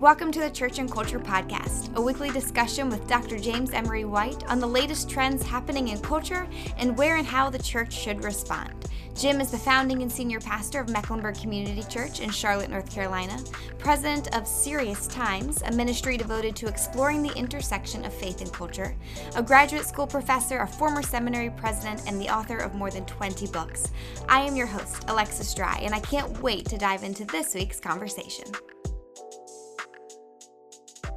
Welcome to the Church and Culture Podcast, a weekly discussion with Dr. James Emery White on the latest trends happening in culture and where and how the church should respond. Jim is the founding and senior pastor of Mecklenburg Community Church in Charlotte, North Carolina, president of Serious Times, a ministry devoted to exploring the intersection of faith and culture, a graduate school professor, a former seminary president, and the author of more than 20 books. I am your host, Alexis Drye, and I can't wait to dive into this week's conversation.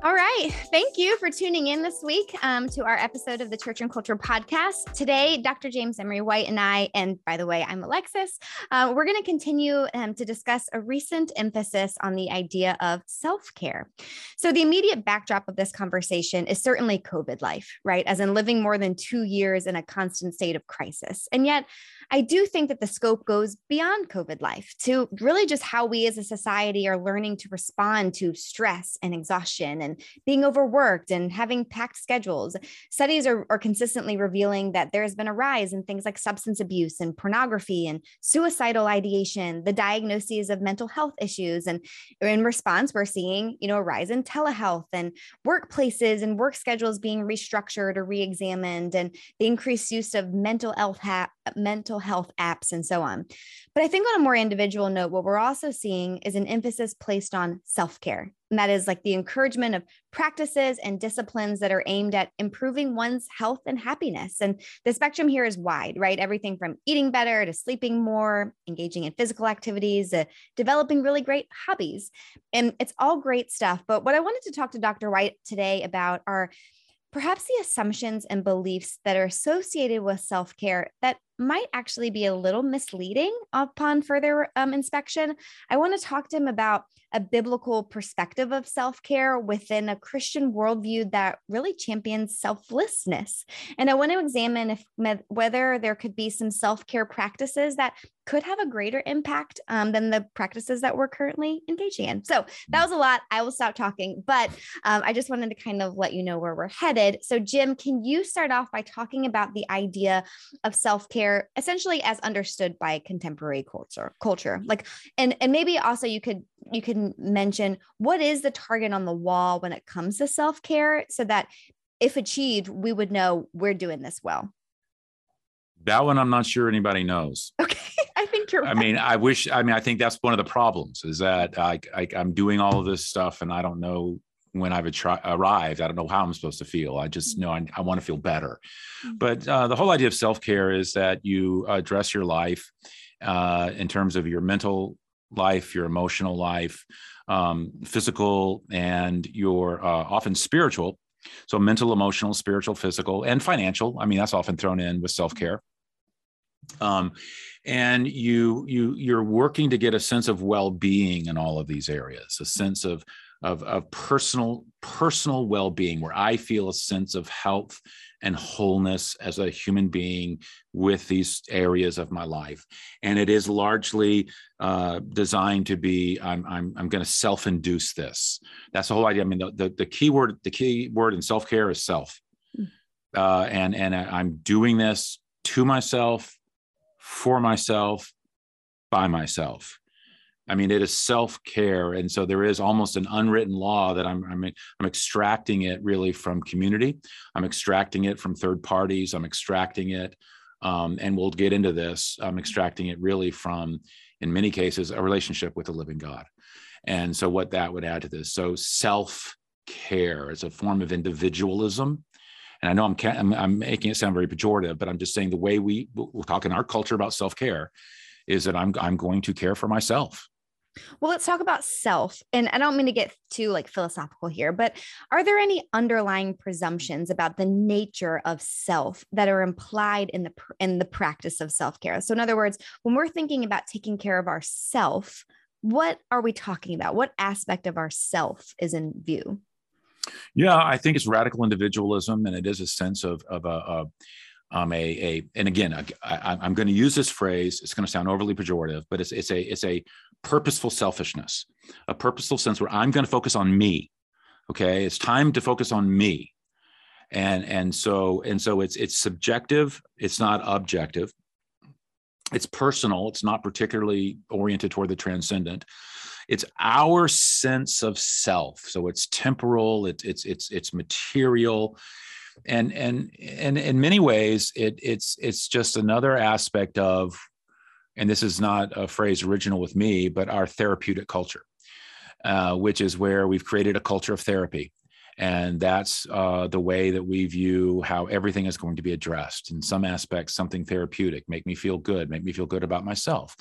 All right. Thank you for tuning in this week um, to our episode of the Church and Culture podcast. Today, Dr. James Emery White and I, and by the way, I'm Alexis, uh, we're going to continue um, to discuss a recent emphasis on the idea of self care. So, the immediate backdrop of this conversation is certainly COVID life, right? As in living more than two years in a constant state of crisis. And yet, I do think that the scope goes beyond COVID life to really just how we as a society are learning to respond to stress and exhaustion and being overworked and having packed schedules. Studies are, are consistently revealing that there has been a rise in things like substance abuse and pornography and suicidal ideation, the diagnoses of mental health issues. And in response, we're seeing, you know, a rise in telehealth and workplaces and work schedules being restructured or re-examined and the increased use of mental health ha- mental health apps and so on. But I think on a more individual note, what we're also seeing is an emphasis placed on self care. And that is like the encouragement of practices and disciplines that are aimed at improving one's health and happiness. And the spectrum here is wide, right? Everything from eating better to sleeping more, engaging in physical activities, uh, developing really great hobbies. And it's all great stuff. But what I wanted to talk to Dr. White today about are perhaps the assumptions and beliefs that are associated with self care that might actually be a little misleading upon further um, inspection. I want to talk to him about a biblical perspective of self care within a Christian worldview that really champions selflessness. And I want to examine if whether there could be some self care practices that could have a greater impact um, than the practices that we're currently engaging in. So that was a lot. I will stop talking, but um, I just wanted to kind of let you know where we're headed. So, Jim, can you start off by talking about the idea of self care, essentially as understood by contemporary culture? Culture, like, and and maybe also you could you can mention what is the target on the wall when it comes to self care, so that if achieved, we would know we're doing this well. That one, I'm not sure anybody knows. Okay. I think you're. Right. I mean, I wish. I mean, I think that's one of the problems is that I, I am doing all of this stuff and I don't know when I've arrived. I don't know how I'm supposed to feel. I just know I, I want to feel better. Mm-hmm. But uh, the whole idea of self care is that you address your life uh, in terms of your mental life, your emotional life, um, physical, and your uh, often spiritual. So mental, emotional, spiritual, physical, and financial. I mean, that's often thrown in with self care. Um, and you you you're working to get a sense of well-being in all of these areas a sense of of, of personal personal well-being where i feel a sense of health and wholeness as a human being with these areas of my life. And it is largely uh, designed to be i'm i'm, I'm going to self-induce this. That's the whole idea. I mean the, the, the key word the key word in self-care is self. Hmm. uh, and and i'm doing this to myself for myself by myself I mean, it is self care, and so there is almost an unwritten law that I'm, I'm I'm extracting it really from community. I'm extracting it from third parties. I'm extracting it, um, and we'll get into this. I'm extracting it really from, in many cases, a relationship with the living God, and so what that would add to this. So self care is a form of individualism. And I know I'm, I'm, I'm making it sound very pejorative, but I'm just saying the way we we're talking our culture about self care is that I'm I'm going to care for myself well, let's talk about self. And I don't mean to get too like philosophical here, but are there any underlying presumptions about the nature of self that are implied in the in the practice of self-care? So in other words, when we're thinking about taking care of ourself, what are we talking about? What aspect of ourself is in view? Yeah, I think it's radical individualism, and it is a sense of of a, a um, a, a and again I, am going to use this phrase it's going to sound overly pejorative but it's it's a it's a purposeful selfishness a purposeful sense where i'm going to focus on me okay? It's time to focus on me. And and so and so it's it's subjective it's not objective. It's personal it's not particularly oriented toward the transcendent. It's our sense of self. So it's temporal it's it's it's it's material and and and in many ways it it's it's just another aspect of and this is not a phrase original with me but our therapeutic culture uh, which is where we've created a culture of therapy and that's uh, the way that we view how everything is going to be addressed. In some aspects something therapeutic make me feel good make me feel good about myself.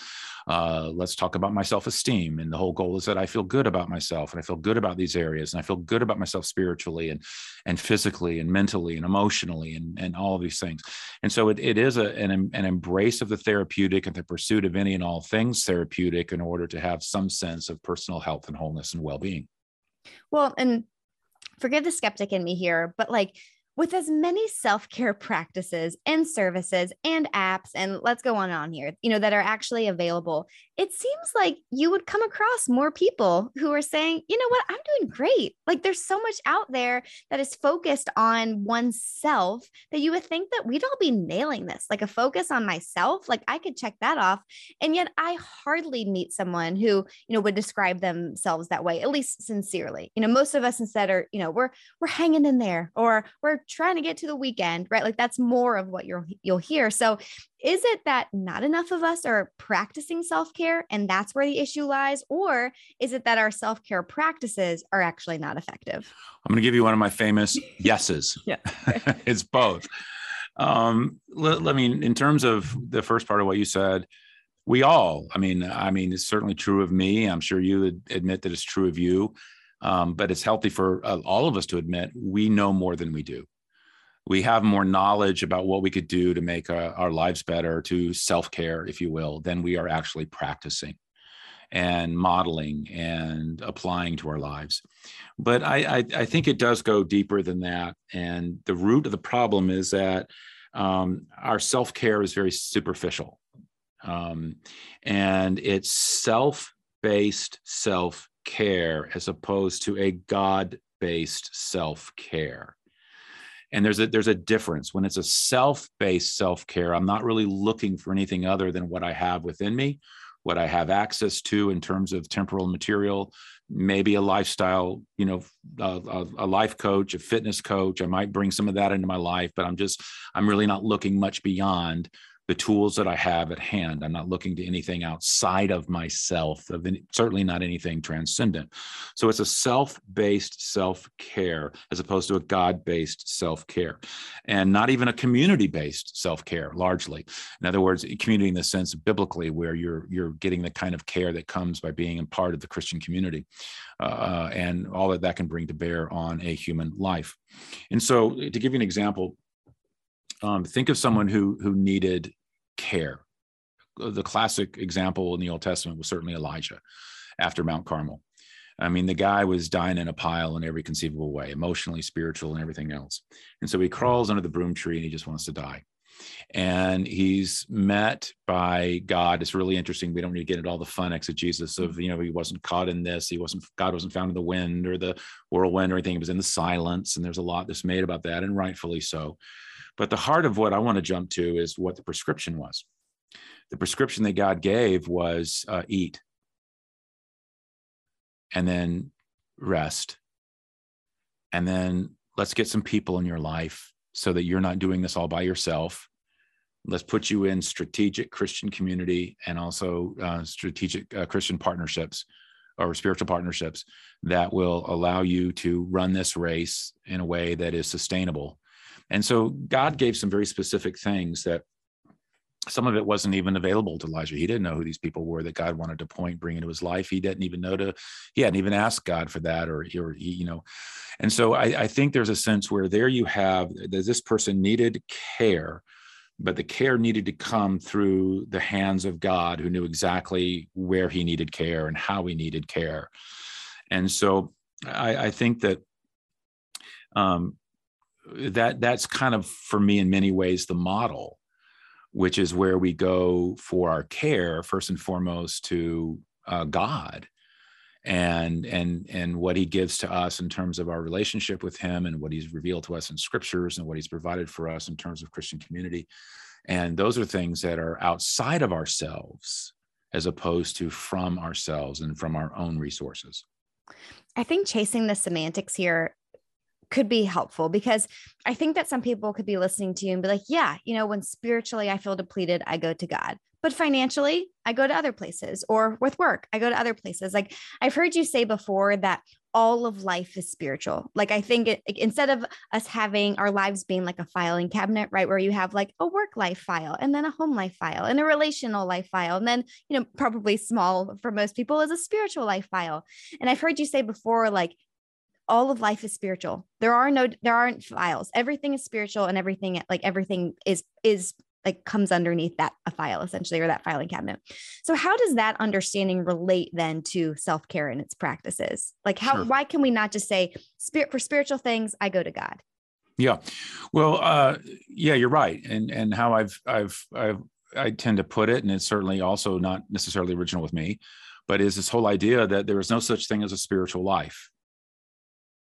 Uh, let's talk about my self-esteem. And the whole goal is that i feel good about myself and i feel good about these areas and i feel good about myself spiritually and and physically and mentally and emotionally and, and all of these things. And so it, it is a, an, an embrace of the therapeutic and the pursuit of any and all things therapeutic in order to have some sense of personal health and wholeness and well-being. Well and forgive the skeptic in me here, but like with as many self-care practices and services and apps and let's go on and on here you know that are actually available it seems like you would come across more people who are saying you know what? I'm doing great. Like there's so much out there that is focused on oneself that you would think that we'd all be nailing this like a focus on myself like i could check that off and yet i hardly meet someone who you know would describe themselves that way at least sincerely you know most of us instead are you know we're we're hanging in there or we're trying to get to the weekend, right? Like that's more of what you'll you'll hear. So is it that not enough of us are practicing self-care and that's where the issue lies or is it that our self-care practices are actually not effective? I'm going to give you one of my famous yeses. yeah. it's both. Um, let, let me in terms of the first part of what you said, we all, I mean, I mean, it's certainly true of me. I'm sure you would admit that it's true of you. Um, but it's healthy for uh, all of us to admit we know more than we do we have more knowledge about what we could do to make uh, our lives better, to self care, if you will, than we are actually practicing and modeling and applying to our lives. But I, I, I, think it does go deeper than that. And the root of the problem is that um, our self care is very superficial. Um, and it's self based self care as opposed to a God based self care and there's a there's a difference. When it's a self-based self-care i'm not really looking for anything other than what i have within me what i have access to in terms of temporal material maybe a lifestyle you know a, a, life coach a fitness coach. I might bring some of that into my life but i'm just i'm really not looking much beyond the tools that I have at hand. I'm not looking to anything outside of myself, of any, certainly not anything transcendent. So it's a self based self care as opposed to a God based self care, and not even a community based self care, largely. In other words, community in the sense biblically, where you're, you're getting the kind of care that comes by being a part of the Christian community. Uh, and all that that can bring to bear on a human life. And so, to give you an example, um, think of someone who who needed care. The classic example in the Old Testament was certainly Elijah after Mount Carmel. I mean, the guy was dying in a pile in every conceivable way, emotionally, spiritual, and everything else. And so he crawls under the broom tree and he just wants to die. And he's met by God. It's really interesting. We don't need to get into all the fun exegesis of, you know, he wasn't caught in this. He wasn't, God wasn't found in the wind or the whirlwind or anything. He was in the silence. And there's a lot that's made about that, and rightfully so. But the heart of what I want to jump to is what the prescription was. The prescription that God gave was uh, eat and then rest. And then let's get some people in your life so that you're not doing this all by yourself. Let's put you in strategic Christian community and also uh, strategic uh, Christian partnerships or spiritual partnerships that will allow you to run this race in a way that is sustainable and so God gave some very specific things that some of it wasn't even available to Elijah. He didn't know who these people were that God wanted to point, bring into his life. He didn't even know to, he hadn't even asked God for that, or, or he, you know. And so I, I think there's a sense where there you have that this person needed care, but the care needed to come through the hands of God, who knew exactly where he needed care and how he needed care. And so I, I think that um, that that's kind of for me in many ways the model which is where we go for our care first and foremost to uh, god and and and what he gives to us in terms of our relationship with him and what he's revealed to us in scriptures and what he's provided for us in terms of christian community and those are things that are outside of ourselves as opposed to from ourselves and from our own resources. I think chasing the semantics here could be helpful because I think that some people could be listening to you and be like, yeah, you know, when spiritually I feel depleted, I go to God. But financially, I go to other places, or with work, I go to other places. Like I've heard you say before that all of life is spiritual. Like I think it, instead of us having our lives being like a filing cabinet, right, where you have like a work life file and then a home life file and a relational life file, and then you know probably small for most people is a spiritual life file. And I've heard you say before, like all of life is spiritual. There are no there aren't files. Everything is spiritual, and everything like everything is is like comes underneath that a file essentially or that filing cabinet. So how does that understanding relate then to self-care and its practices? Like how sure. why can we not just say spirit for spiritual things I go to God? Yeah. Well, uh yeah, you're right. And and how I've I've I've I tend to put it and it's certainly also not necessarily original with me, but is this whole idea that there is no such thing as a spiritual life.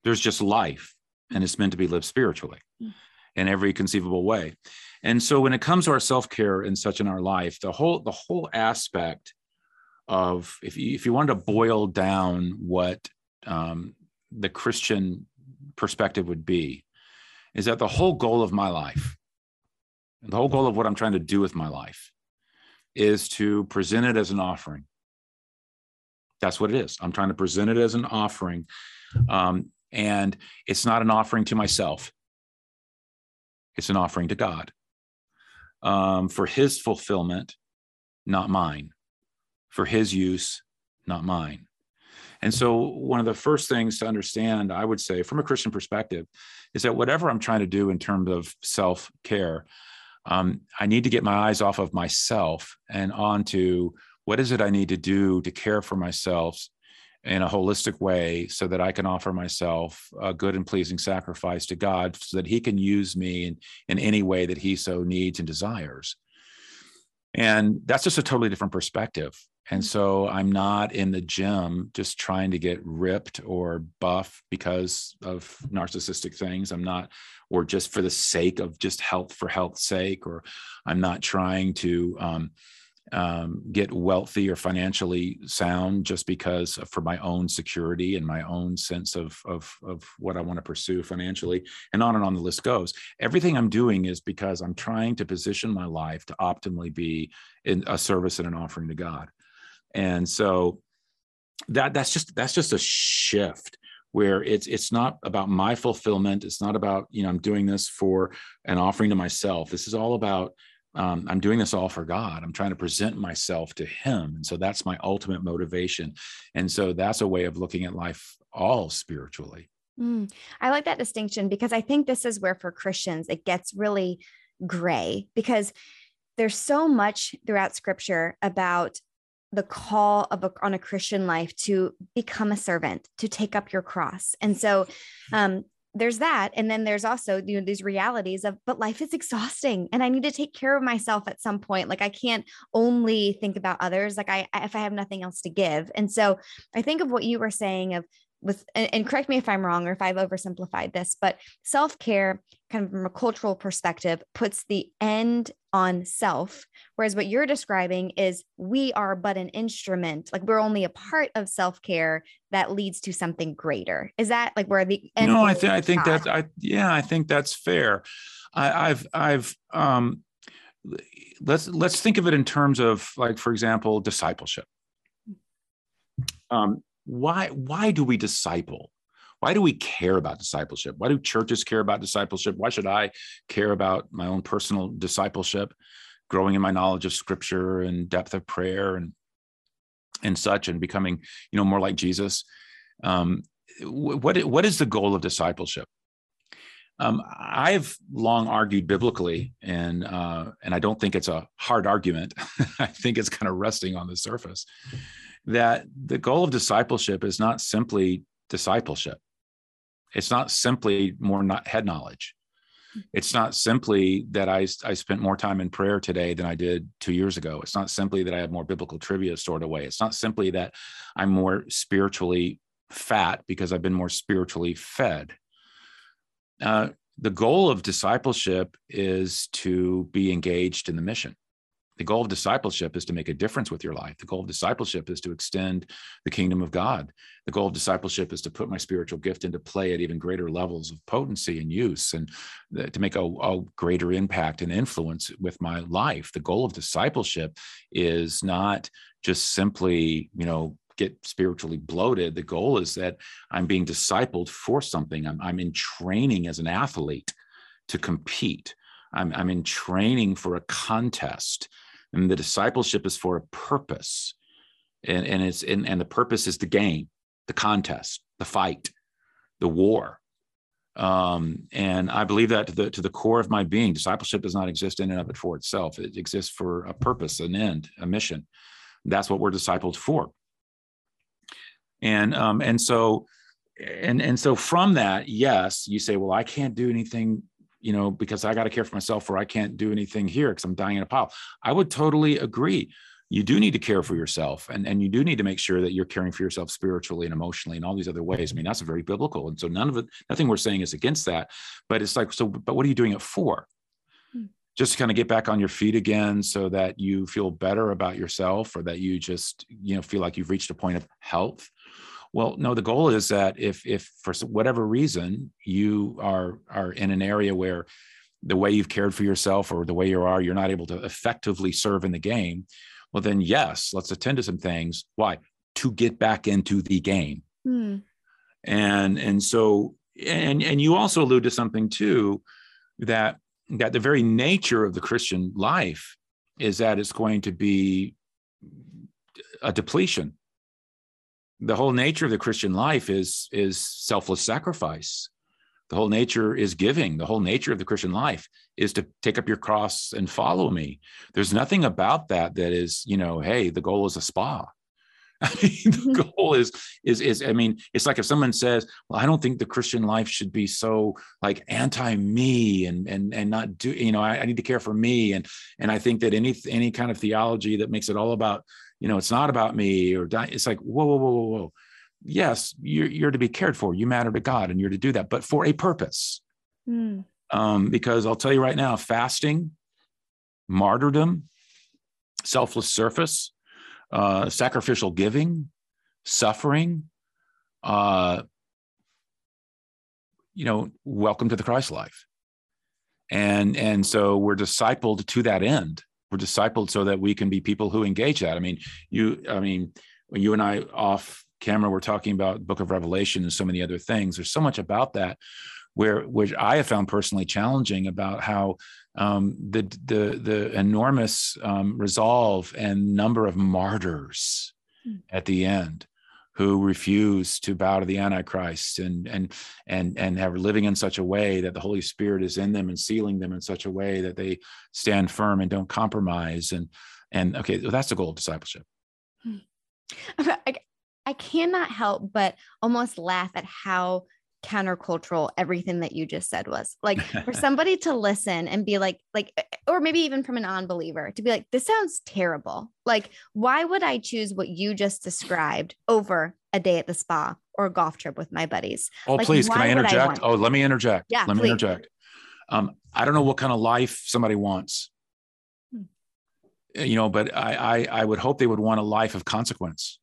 There's just life and it's meant to be lived spiritually mm. in every conceivable way. And so when it comes to our self-care and such in our life, the whole the whole aspect of if you, if you wanted to boil down what um, the Christian perspective would be, is that the whole goal of my life, the whole goal of what I'm trying to do with my life, is to present it as an offering. That's what it is. I'm trying to present it as an offering, um, and it's not an offering to myself. It's an offering to God um, for his fulfillment, not mine, for his use, not mine. And so, one of the first things to understand, I would say, from a Christian perspective, is that whatever I'm trying to do in terms of self care, um, I need to get my eyes off of myself and onto what is it I need to do to care for myself in a holistic way so that I can offer myself a good and pleasing sacrifice to God so that He can use me in, in any way that He so needs and desires. And that's just a totally different perspective. And so I'm not in the gym just trying to get ripped or buff because of narcissistic things. I'm not, or just for the sake of just health for health's sake, or I'm not trying to, um, um, get wealthy or financially sound just because for my own security and my own sense of, of, of what I want to pursue financially, and on and on the list goes. Everything I'm doing is because I'm trying to position my life to optimally be in a service and an offering to God. And so that that's just that's just a shift where it's it's not about my fulfillment it's not about you know i'm doing this for an offering to myself this is all about um, I'm doing this all for God. I'm trying to present myself to Him. And so that's my ultimate motivation. And so that's a way of looking at life all spiritually. Mm, I like that distinction because I think this is where for Christians it gets really gray because there's so much throughout scripture about the call of a, on a Christian life to become a servant, to take up your cross. And so um, there's that and then there's also you know these realities of but life is exhausting and i need to take care of myself at some point like i can't only think about others like i if i have nothing else to give. And so i think of what you were saying of with and, correct me if i'm wrong or if i've oversimplified this but self-care kind of from a cultural perspective puts the end on self. Whereas what you're describing is we are but an instrument like we're only a part of self-care that leads to something greater. Is that like where the end no i, th- I think that's i yeah i think that's fair. I, i've i've um let's let's think of it in terms of like for example discipleship. Um why why do we disciple why do we care about discipleship why do churches care about discipleship why should i care about my own personal discipleship growing in my knowledge of scripture and depth of prayer and and such and becoming you know more like jesus um, what what is the goal of discipleship um, I've long argued biblically, and uh, and I don't think it's a hard argument. I think it's kind of resting on the surface that the goal of discipleship is not simply discipleship. It's not simply more not head knowledge. It's not simply that I, I spent more time in prayer today than I did two years ago. It's not simply that I have more biblical trivia stored away. It's not simply that I'm more spiritually fat because I've been more spiritually fed. Uh, the goal of discipleship is to be engaged in the mission The goal of discipleship is to make a difference with your life. The goal of discipleship is to extend the kingdom of God. The goal of discipleship is to put my spiritual gift into play at even greater levels of potency and use and uh, to make a, a greater impact and influence with my life. The goal of discipleship is not just simply, you know, get spiritually bloated. The goal is that I'm being discipled for something. I'm, I'm in training as an athlete to compete. I'm, I'm in training for a contest and the discipleship is for a purpose. And, and it's and, and the purpose is the game the contest the fight the war. Um, and i believe that to the to the core of my being discipleship does not exist in and of it for itself. It exists for a purpose an end a mission. That's what we're discipled for. And um, and so and and so from that yes you say well i can't do anything you know, because I got to care for myself or I can't do anything here because I'm dying in a pile. I would totally agree. You do need to care for yourself and, and you do need to make sure that you're caring for yourself spiritually and emotionally and all these other ways. I mean, that's very biblical. And so none of it, nothing we're saying is against that. But it's like, so, but what are you doing it for? Hmm. Just to kind of get back on your feet again so that you feel better about yourself or that you just, you know, feel like you've reached a point of health well, no, the goal is that if if for whatever reason you are are in an area where the way you've cared for yourself or the way you are, you're not able to effectively serve in the game, well, then yes, let's attend to some things. Why? To get back into the game. Hmm. And and so and and you also allude to something too that that the very nature of the Christian life is that it's going to be a depletion the whole nature of the Christian life is is selfless sacrifice. The whole nature is giving. The whole nature of the Christian life is to take up your cross and follow me. There's nothing about that that is, you know, hey, the goal is a spa. I mean, the mm-hmm. goal is is is I mean, it's like if someone says, "Well, I don't think the Christian life should be so like anti-me and and and not do, you know, I, I need to care for me." And and I think that any any kind of theology that makes it all about you know, it's not about me or it's like, whoa, whoa, whoa, whoa, whoa. Yes, you're, you're to be cared for. You matter to God and you're to do that, but for a purpose. Mm. Um, because I'll tell you right now, fasting, martyrdom, selfless service, uh, sacrificial giving, suffering, uh, you know, welcome to the Christ life. And, and so we're discipled to that end we're discipled so that we can be people who engage that. I mean, you, I mean, when you and I off camera we're talking about book of revelation and so many other things there's so much about that where which i have found personally challenging about how um, the the the enormous um, resolve and number of martyrs mm. at the end who refuse to bow to the antichrist and and and and have living in such a way that the holy spirit is in them and sealing them in such a way that they stand firm and don't compromise and and okay well, that's the goal of discipleship hmm. I, I cannot help but almost laugh at how countercultural everything that you just said was. Like for somebody to listen and be like like eh, or maybe even from a non-believer to be like this sounds terrible. Like why would i choose what you just described over a day at the spa or a golf trip with my buddies? Oh like, please can i interject? I oh let me interject. Yeah let please. me interject. Um i don't know what kind of life somebody wants. Hmm. you know but I, I i would hope they would want a life of consequence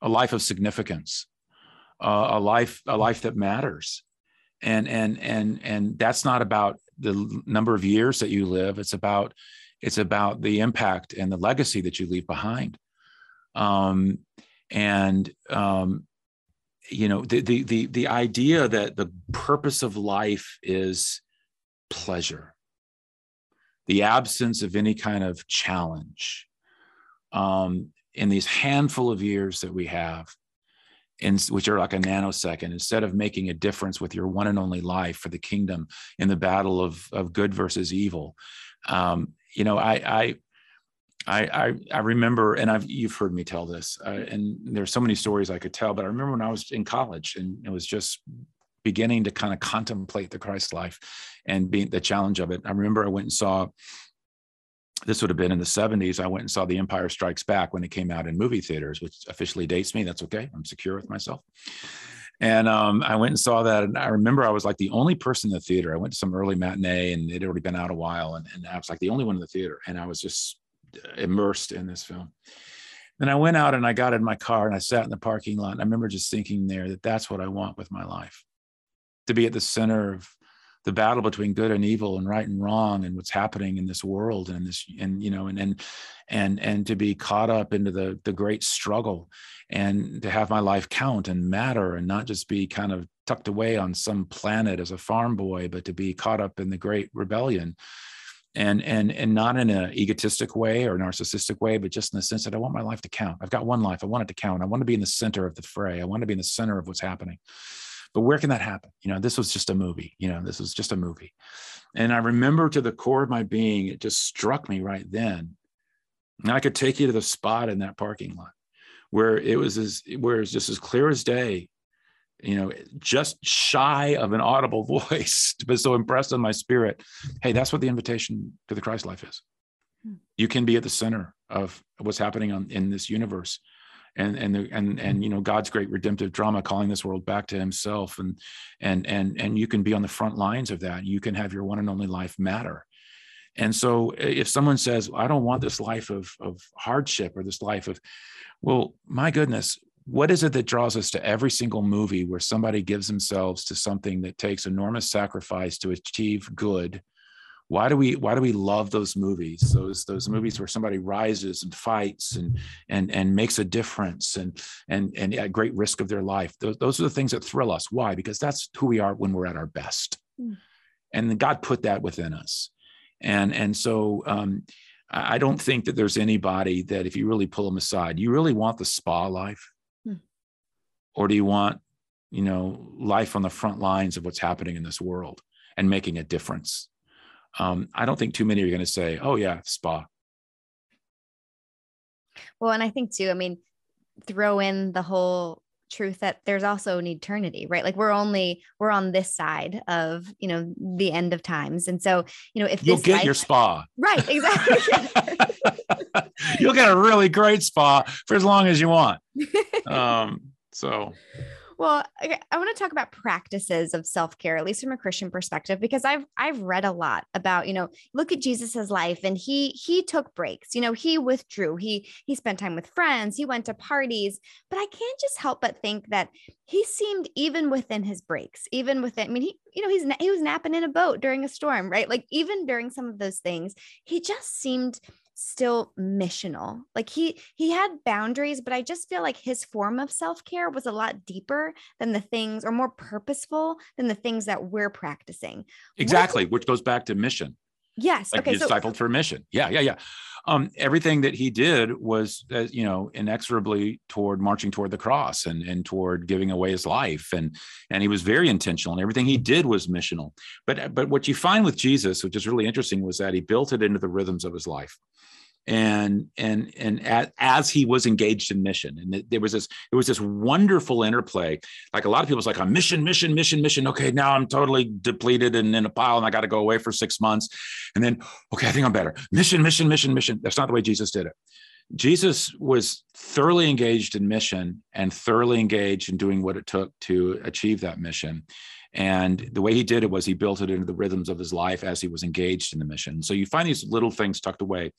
a life of significance uh, a life a life that matters. And and and and that's not about the number of years that you live. It's about it's about the impact and the legacy that you leave behind. Um, and um, you know the, the the the idea that the purpose of life is pleasure the absence of any kind of challenge um, in these handful of years that we have in, which are like a nanosecond, instead of making a difference with your one and only life for the kingdom in the battle of, of good versus evil. Um, you know, I, I, I, I, remember, and I've you've heard me tell this, uh, and there's so many stories I could tell. But I remember when I was in college, and it was just beginning to kind of contemplate the Christ life and being the challenge of it. I remember I went and saw this would have been in the 70s. I went and saw The Empire Strikes Back when it came out in movie theaters, which officially dates me. That's okay. I'm secure with myself. And um, I went and saw that. And I remember I was like the only person in the theater. I went to some early matinee and it had already been out a while. And, and I was like the only one in the theater. And I was just immersed in this film. Then I went out and I got in my car and I sat in the parking lot. And I remember just thinking there that that's what I want with my life to be at the center of the battle between good and evil and right and wrong and what's happening in this world and this and you know and and and and to be caught up into the the great struggle and to have my life count and matter and not just be kind of tucked away on some planet as a farm boy but to be caught up in the great rebellion. And and and not in an egotistic way or narcissistic way but just in the sense that i want my life to count. I've got one life. I want it to count. I want to be in the center of the fray. I want to be in the center of what's happening but where can that happen? You know this was just a movie you know this was just a movie. And i remember to the core of my being it just struck me right then. And i could take you to the spot in that parking lot where it was as where it's just as clear as day you know just shy of an audible voice but so impressed on my spirit. Hey that's what the invitation to the christ life is. Hmm. you can be at the center of what's happening on, in this universe and and the, and and you know God's great redemptive drama calling this world back to himself and and and and you can be on the front lines of that. You can have your one and only life matter. And so if someone says I don't want this life of of hardship or this life of well my goodness what is it that draws us to every single movie where somebody gives themselves to something that takes enormous sacrifice to achieve good why do we why do we love those movies? Those those movies where somebody rises and fights and and and makes a difference and and and at great risk of their life. Those, those are the things that thrill us. Why? Because that's who we are when we're at our best. Mm. and god put that within us. And and so um, i don't think that there's anybody that if you really pull them aside you really want the spa life? Mm. or do you want you know life on the front lines of what's happening in this world and making a difference um, I don't think too many are going to say, "Oh yeah, spa." Well, and I think too. I mean, throw in the whole truth that there's also an eternity right? Like we're only we're on this side of you know the end of times. And so you know if you'll get life, your spa. Right exactly. You'll get a really great spa for as long as you want. Um so well, I want to talk about practices of self-care, at least from a Christian perspective, because I've I've read a lot about, you know, look at Jesus's life and he he took breaks. You know, he withdrew. He he spent time with friends, he went to parties, but I can't just help but think that he seemed even within his breaks, even within I mean, he you know, he's he was napping in a boat during a storm, right? Like even during some of those things, he just seemed still missional. Like he he had boundaries but i just feel like his form of self-care was a lot deeper than the things or more purposeful than the things that we're practicing. Exactly which goes back to mission yes like okay discipled so- for mission. Yeah yeah yeah. Um, everything that he did was, uh, you know, inexorably toward marching toward the cross and and toward giving away his life, and and he was very intentional, and everything he did was missional. But but what you find with Jesus, which is really interesting, was that he built it into the rhythms of his life and and and as, as he was engaged in mission and there was this it was this wonderful interplay. Like a lot of people's like i'm mission mission mission mission. Okay now i'm totally depleted and in a pile and i got to go away for six months. And then okay i think i'm better. Mission mission mission mission. That's not the way jesus did it. Jesus was thoroughly engaged in mission and thoroughly engaged in doing what it took to achieve that mission and the way he did it was he built it into the rhythms of his life as he was engaged in the mission. So you find these little things tucked away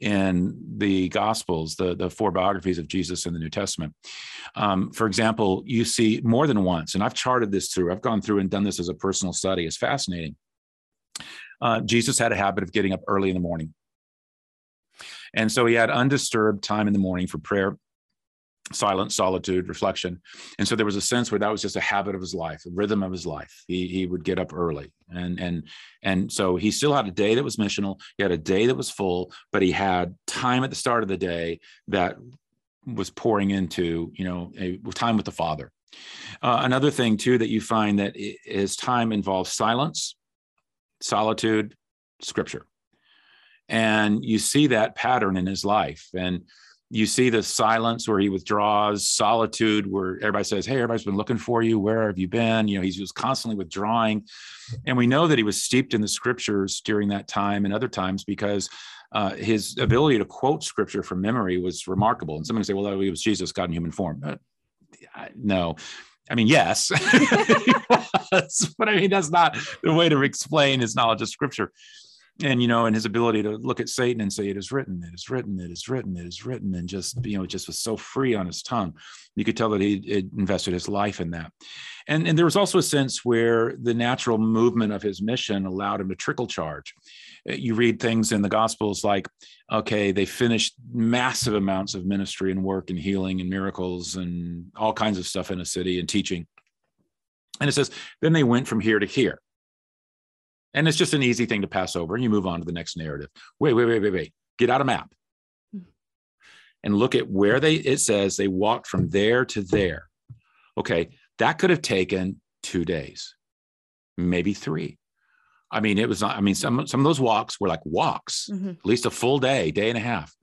in the Gospels, the, the four biographies of Jesus in the New Testament. Um, for example, you see more than once, and I've charted this through, I've gone through and done this as a personal study. It's fascinating. Uh, Jesus had a habit of getting up early in the morning. And so he had undisturbed time in the morning for prayer silence, solitude, reflection. And so there was a sense where that was just a habit of his life, a rhythm of his life. He he would get up early. And and and so he still had a day that was missional. He had a day that was full, but he had time at the start of the day that was pouring into, you know, a time with the Father. Uh, another thing too that you find that his time involves silence, solitude, scripture. And you see that pattern in his life. And you see the silence where he withdraws, solitude where everybody says, Hey, everybody's been looking for you. Where have you been? You know, he was constantly withdrawing. And we know that he was steeped in the scriptures during that time and other times because uh, his ability to quote scripture from memory was remarkable. And someone say, Well, he was Jesus, God in human form. Uh, no. I mean, yes, but I mean, that's not the way to explain his knowledge of scripture. And you know and his ability to look at satan and say it is written it is written it is written it is written and just you know just was so free on his tongue. You could tell that he invested his life in that. And and there was also a sense where the natural movement of his mission allowed him to trickle charge. Uh, you read things in the gospels like okay they finished massive amounts of ministry and work and healing and miracles and all kinds of stuff in a city and teaching. And it says then they went from here to here and it's just an easy thing to pass over and you move on to the next narrative. Wait, wait, wait, wait, wait. Get out a map hmm. and look at where they it says they walked from there to there. Okay, that could have taken two days, maybe three. I mean, it was not, I mean, some some of those walks were like walks, mm-hmm. at least a full day, day and a half.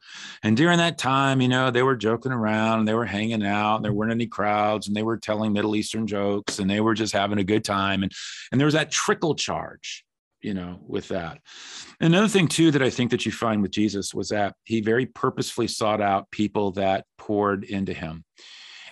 And during that time, you know, they were joking around and they were hanging out, and there weren't any crowds, and they were telling Middle Eastern jokes, and they were just having a good time. And and there was that trickle charge you know with that. Another thing too that i think that you find with jesus was that he very purposefully sought out people that poured into him.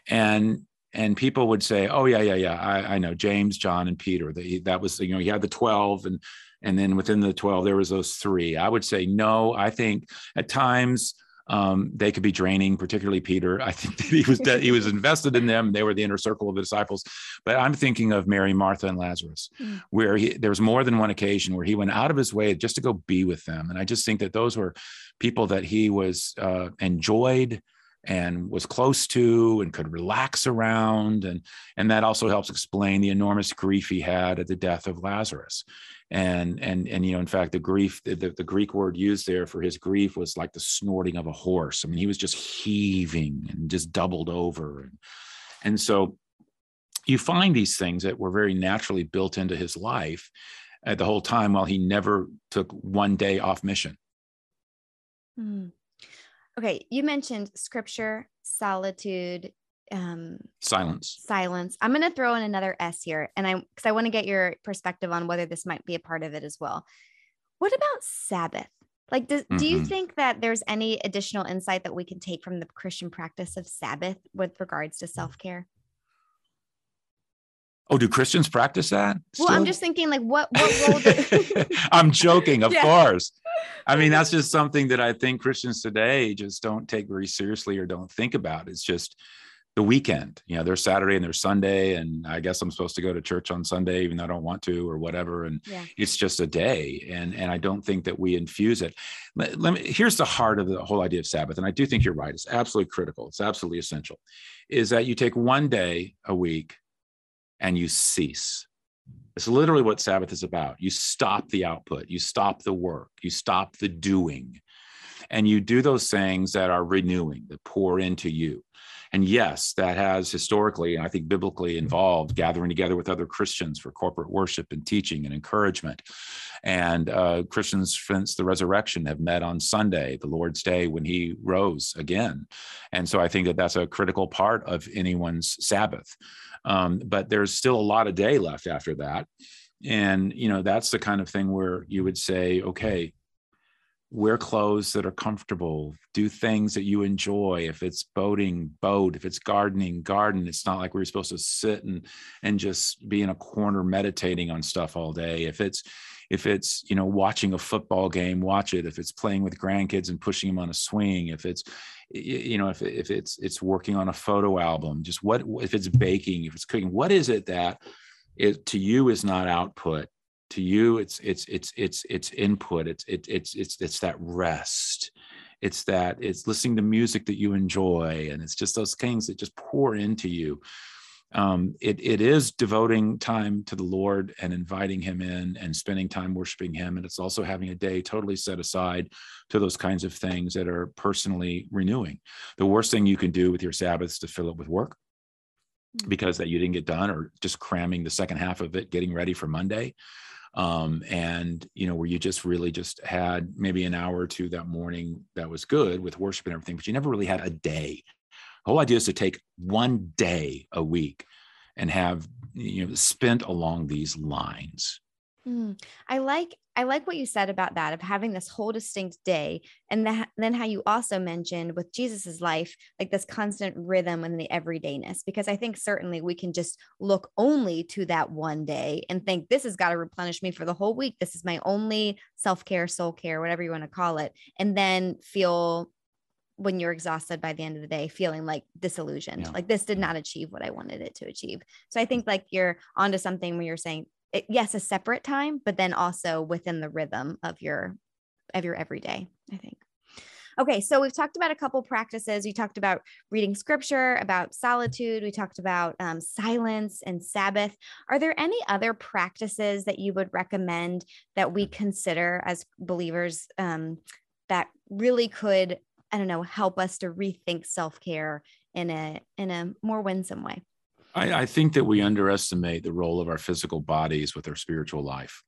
And and people would say oh yeah yeah yeah i, I know james john and peter. That, that was you know he had the 12 and and then within the 12 there was those three. I would say no i think at times um, they could be draining, particularly Peter. I think that he was he was invested in them. They were the inner circle of the disciples. But I'm thinking of Mary, Martha, and Lazarus, mm. where he, there was more than one occasion where he went out of his way just to go be with them. And I just think that those were people that he was uh, enjoyed and was close to and could relax around. And and that also helps explain the enormous grief he had at the death of lazarus. And and and you know in fact the grief the, the greek word used there for his grief was like the snorting of a horse. I mean he was just heaving and just doubled over. And and so you find these things that were very naturally built into his life at the whole time while he never took one day off mission. Mm. Okay you mentioned scripture solitude um silence silence i'm going to throw in another s here and i because i want to get your perspective on whether this might be a part of it as well what about sabbath like do, mm-hmm. do you mm-hmm. think that there's any additional insight that we can take from the christian practice of sabbath with regards to self-care Oh, do Christians practice that? Still? Well, I'm just thinking, like, what what role? Do- I'm joking, of yeah. course. I mean, that's just something that I think Christians today just don't take very seriously or don't think about. It's just the weekend. You know, there's Saturday and there's Sunday, and I guess I'm supposed to go to church on Sunday, even though I don't want to, or whatever. And yeah. it's just a day, and and I don't think that we infuse it. Let, let, me. Here's the heart of the whole idea of Sabbath, and I do think you're right. It's absolutely critical. It's absolutely essential. Is that you take one day a week, and you cease. It's literally what Sabbath is about. You stop the output, you stop the work, you stop the doing, and you do those things that are renewing, that pour into you. And yes, that has historically, and I think biblically involved gathering together with other Christians for corporate worship and teaching and encouragement. And uh, Christians since the resurrection have met on Sunday, the Lord's Day, when He rose again. And so I think that that's a critical part of anyone's Sabbath. Um, but there's still a lot of day left after that. And, you know, that's the kind of thing where you would say, okay, wear clothes that are comfortable do things that you enjoy. If it's boating boat. If it's gardening garden. It's not like we're supposed to sit and and just be in a corner meditating on stuff all day. If it's if it's you know watching a football game watch it. If it's playing with grandkids and pushing them on a swing. If it's you know if, if it's it's working on a photo album. Just what if it's baking if it's cooking. What is it that it to you is not output to you it's it's it's it's it's input. It's it, it's it's it's that rest. It's that it's listening to music that you enjoy and it's just those things that just pour into you. Um, it, it is devoting time to the lord and inviting him in and spending time worshiping him and it's also having a day totally set aside to those kinds of things that are personally renewing. The worst thing you can do with your sabbath is to fill it with work mm. because that you didn't get done or just cramming the second half of it getting ready for monday um, and you know where you just really just had maybe an hour or two that morning that was good with worship and everything but you never really had a day. The whole idea is to take one day a week and have you know spent along these lines. Mm, i like I like what you said about that of having this whole distinct day. And that, then how you also mentioned with Jesus's life, like this constant rhythm and the everydayness, because I think certainly we can just look only to that one day and think this has got to replenish me for the whole week. This is my only self care, soul care, whatever you want to call it. And then feel when you're exhausted by the end of the day feeling like disillusioned yeah. like this did not achieve what i wanted it to achieve so i think like you're onto something where you're saying it, yes a separate time but then also within the rhythm of your of your everyday i think. Okay so we've talked about a couple practices. We talked about reading scripture about solitude. We talked about um, silence and sabbath. Are there any other practices that you would recommend that we consider as believers um, that really could I don't know, help us to rethink self-care in a in a more winsome way? I, I think that we underestimate the role of our physical bodies with our spiritual life.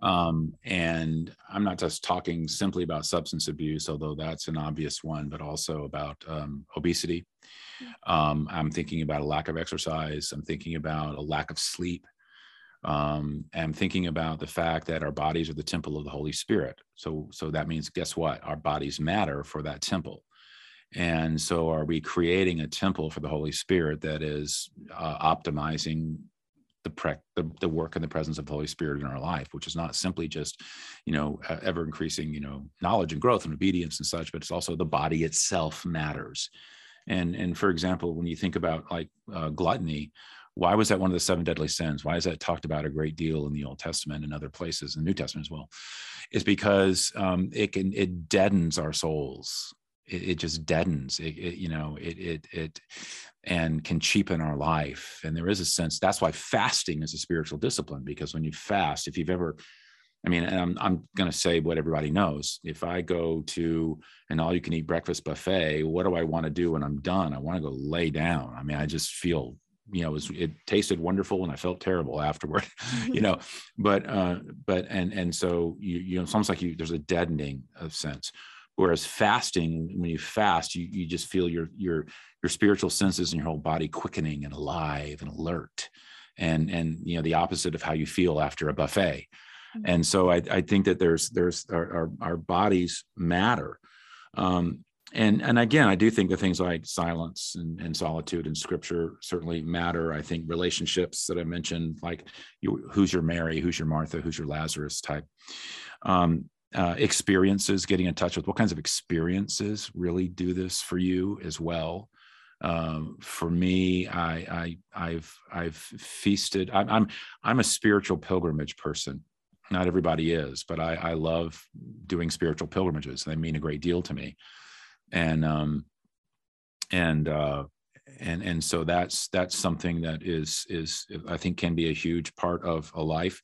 Um, and I'm not just talking simply about substance abuse, although that's an obvious one, but also about um, obesity. Um, I'm thinking about a lack of exercise. I'm thinking about a lack of sleep um, and thinking about the fact that our bodies are the temple of the Holy Spirit. So, so that means, guess what? Our bodies matter for that temple. And so, are we creating a temple for the Holy Spirit that is uh, optimizing the, pre- the, the work and the presence of the Holy Spirit in our life, which is not simply just, you know, ever increasing, you know, knowledge and growth and obedience and such, but it's also the body itself matters. And and for example, when you think about like uh, gluttony, why was that one of the seven deadly sins? Why is that talked about a great deal in the Old Testament and other places, in the New Testament as well? Is because um, it can it deadens our souls. It, it just deadens. It, it, you know it it it and can cheapen our life. And there is a sense that's why fasting is a spiritual discipline because when you fast, if you've ever I mean, and I'm, I'm going to say what everybody knows. If I go to an all you can eat breakfast buffet, what do I want to do when I'm done? I want to go lay down. I mean, I just feel you know, it, was, it tasted wonderful and I felt terrible afterward, you know, but, uh, but, and, and so you, you know, it's almost like you, there's a deadening of sense. Whereas fasting, when you fast, you, you just feel your, your, your spiritual senses and your whole body quickening and alive and alert and, and, you know, the opposite of how you feel after a buffet. Mm-hmm. And so I, I think that there's, there's our, our, our bodies matter. Um, and and again i do think the things like silence and, and, solitude and scripture certainly matter i think relationships that i mentioned like you, who's your mary who's your martha who's your lazarus type um, uh, experiences getting in touch with what kinds of experiences really do this for you as well. Um, for me I, I have i've feasted I'm, I'm i'm a spiritual pilgrimage person. Not everybody is but i i love doing spiritual pilgrimages. They mean a great deal to me. And um, and uh, and and so that's that's something that is is I think can be a huge part of a life.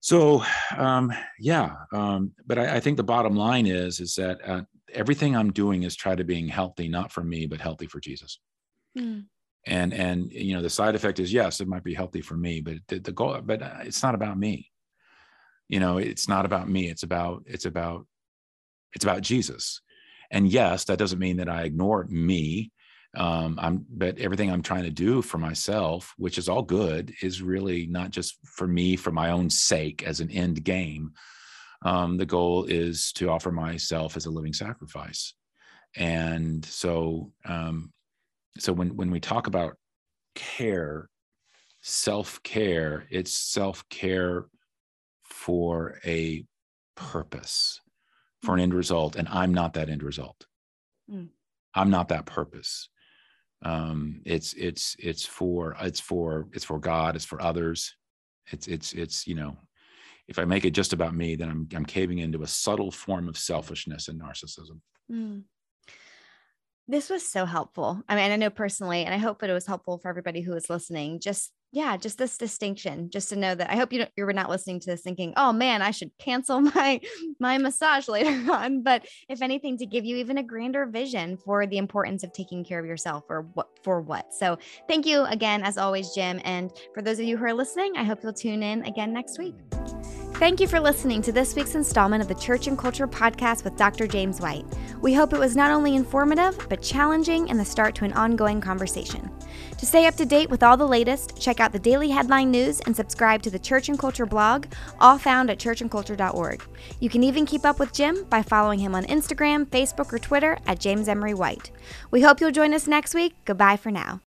So um, yeah, um, but I, I, think the bottom line is is that uh, everything I'm doing is try to being healthy, not for me, but healthy for Jesus. Mm. And and you know the side effect is yes, it might be healthy for me, but the, the goal, but uh, it's not about me. You know, it's not about me. It's about it's about it's about Jesus and yes that doesn't mean that i ignore me um, i'm but everything i'm trying to do for myself which is all good is really not just for me for my own sake as an end game. Um, the goal is to offer myself as a living sacrifice. And so um, so when when we talk about care self-care it's self-care for a purpose for an end result and i'm not that end result. Mm. i'm not that purpose um it's it's it's for it's for it's for god it's for others. It's it's it's you know if i make it just about me then i'm i'm caving into a subtle form of selfishness and narcissism. Mm. this was so helpful. I mean i know personally and i hope that it was helpful for everybody who is listening just yeah, just this distinction, just to know that I hope you you're not listening to this thinking, oh man, I should cancel my my massage later on. But if anything, to give you even a grander vision for the importance of taking care of yourself or what for what. So thank you again, as always, Jim. And for those of you who are listening, I hope you'll tune in again next week. Thank you for listening to this week's installment of the Church and Culture Podcast with Dr. James White. We hope it was not only informative, but challenging and the start to an ongoing conversation. To stay up to date with all the latest, check out the daily headline news and subscribe to the Church and Culture blog, all found at churchandculture.org. You can even keep up with Jim by following him on Instagram, Facebook, or Twitter at James Emery White. We hope you'll join us next week. Goodbye for now.